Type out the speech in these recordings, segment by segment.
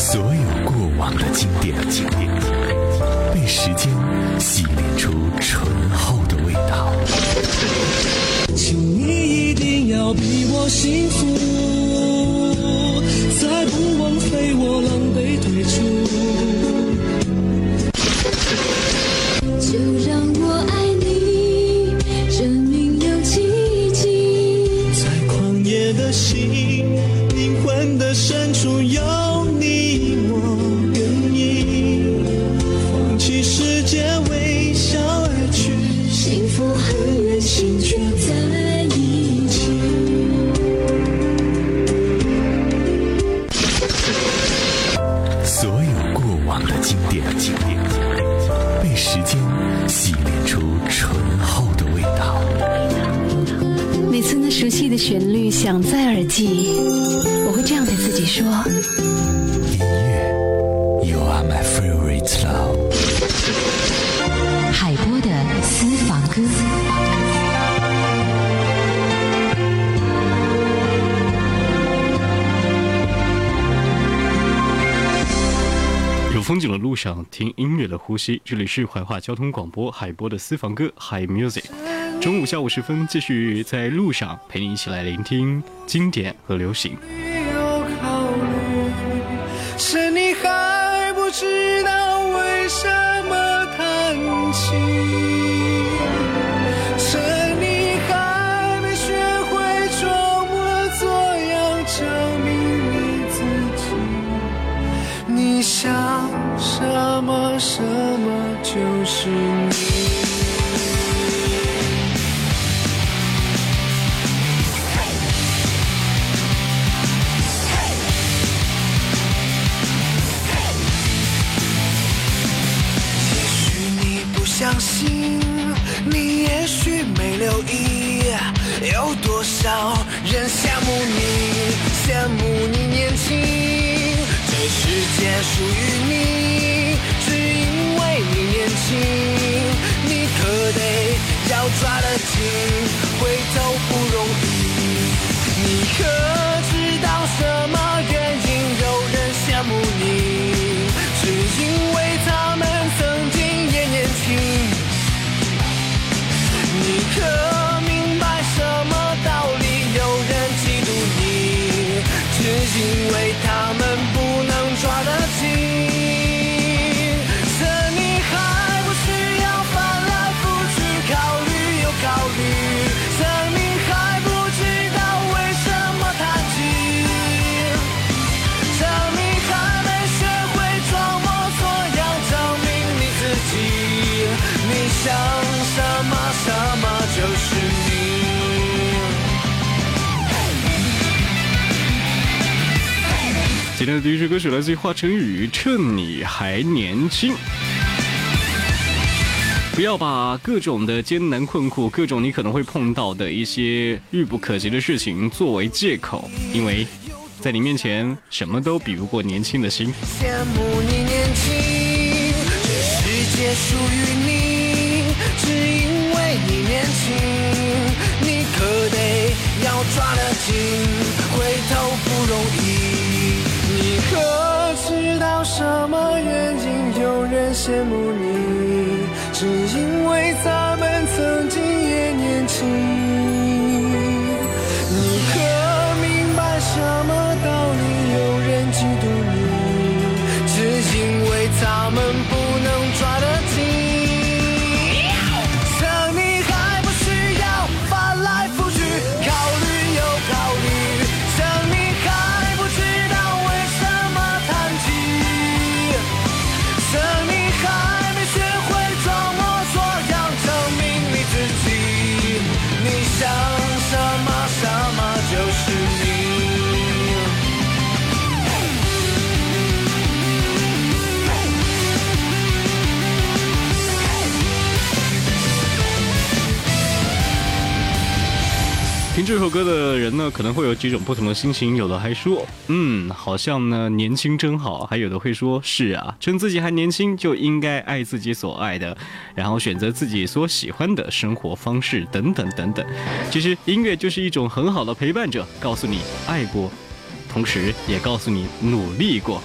所有过往的经典，经典被时间洗炼出醇厚的味道。请你一定要比我幸福，再不枉费我狼狈退出。上，听音乐的呼吸。这里是怀化交通广播海波的私房歌 Hi Music。中午下午时分，继续在路上陪你一起来聆听经典和流行。有考虑，是你还不知道为什么叹气，羡慕你，羡慕你年轻。这世界属于你，只因为你年轻。你可得要抓得紧，回头不容易。你可今天的第一首歌曲来自于华晨宇，《趁你还年轻》。不要把各种的艰难困苦、各种你可能会碰到的一些遇不可及的事情作为借口，因为在你面前什么都比不过年轻的心。羡慕你年轻，这世界属于你，只因为你年轻。你可得要抓得紧，回头不容易。什么原因有人羡慕你？只因为咱们曾经也年轻。这首歌的人呢，可能会有几种不同的心情，有的还说，嗯，好像呢年轻真好，还有的会说，是啊，趁自己还年轻，就应该爱自己所爱的，然后选择自己所喜欢的生活方式，等等等等。其实音乐就是一种很好的陪伴者，告诉你爱过，同时也告诉你努力过。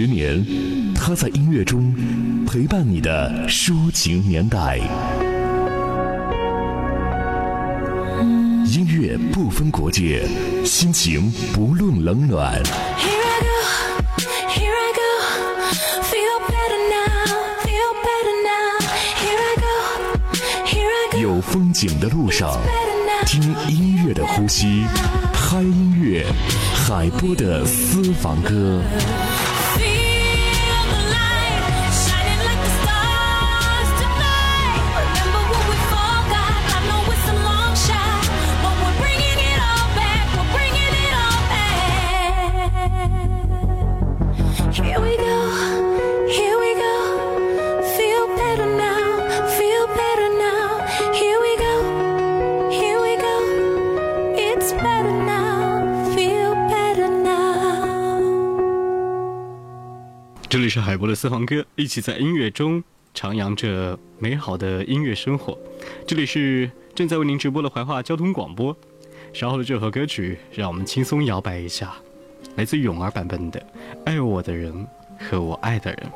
十年他在音乐中陪伴你的抒情年代。音乐不分国界心情不论冷暖。有风景的路上听音乐的呼吸嗨音乐海波的私房歌。这里是海波的私房歌，一起在音乐中徜徉着美好的音乐生活。这里是正在为您直播的怀化交通广播。稍后的这首歌曲，让我们轻松摇摆一下，来自泳儿版本的《爱我的人和我爱的人》。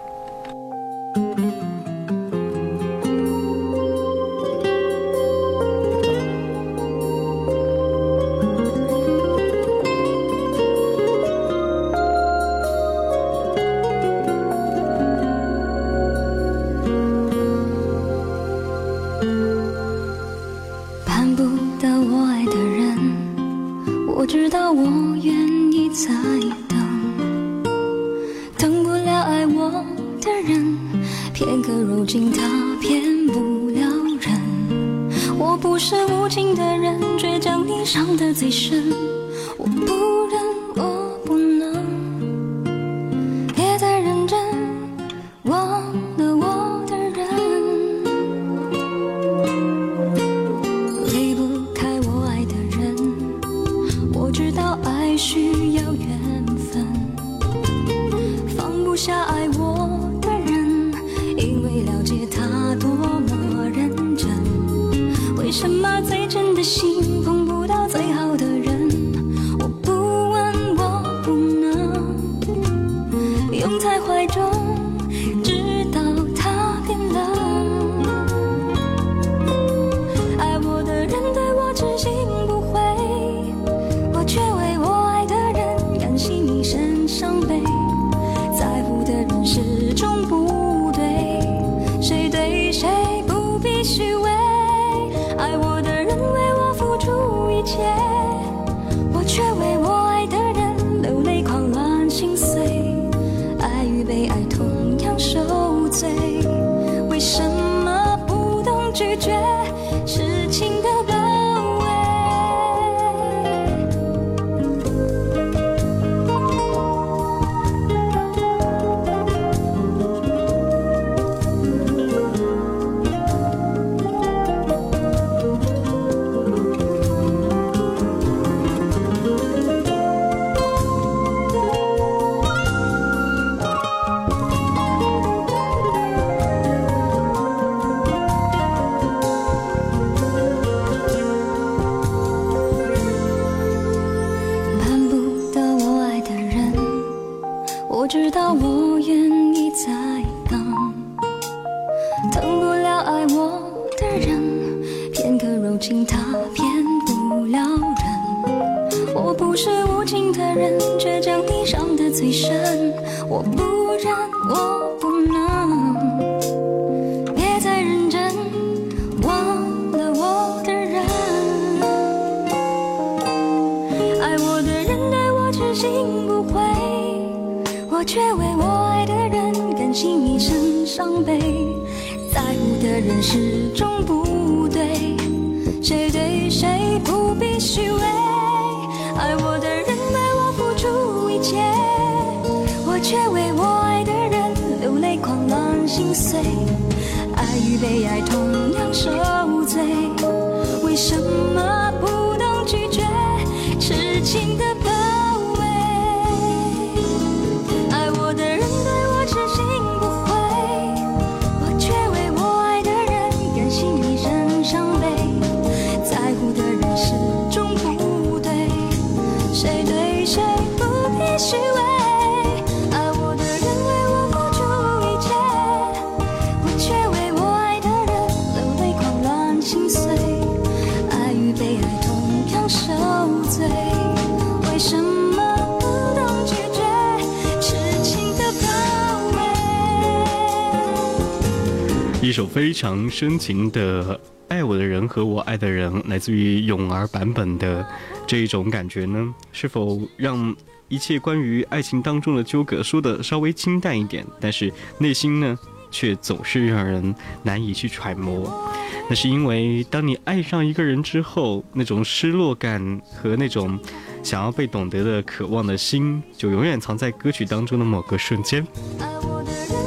我不忍，在怀中，我却为我爱的人甘心一生伤悲。在乎的人始终不对，谁对谁不必虚伪。爱我的人为我付出一切，我却为我爱的人流泪狂乱心碎。爱与被爱同样受罪，为什么不懂拒绝痴情一首非常深情的《爱我的人和我爱的人》，来自于泳儿版本的这一种感觉呢，是否让一切关于爱情当中的纠葛说的稍微清淡一点？但是内心呢，却总是让人难以去揣摩。那是因为当你爱上一个人之后，那种失落感和那种想要被懂得的渴望的心，就永远藏在歌曲当中的某个瞬间。爱我的人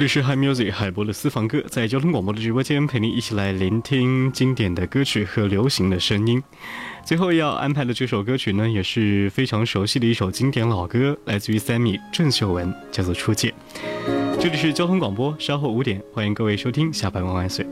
这里是 Hi Music 海波的私房歌，在交通广播的直播间陪你一起来聆听经典的歌曲和流行的声音。最后要安排的这首歌曲呢，也是非常熟悉的一首经典老歌，来自于 Sammy 郑秀文，叫做《初见》。这里是交通广播，稍后五点，欢迎各位收听下班万万岁。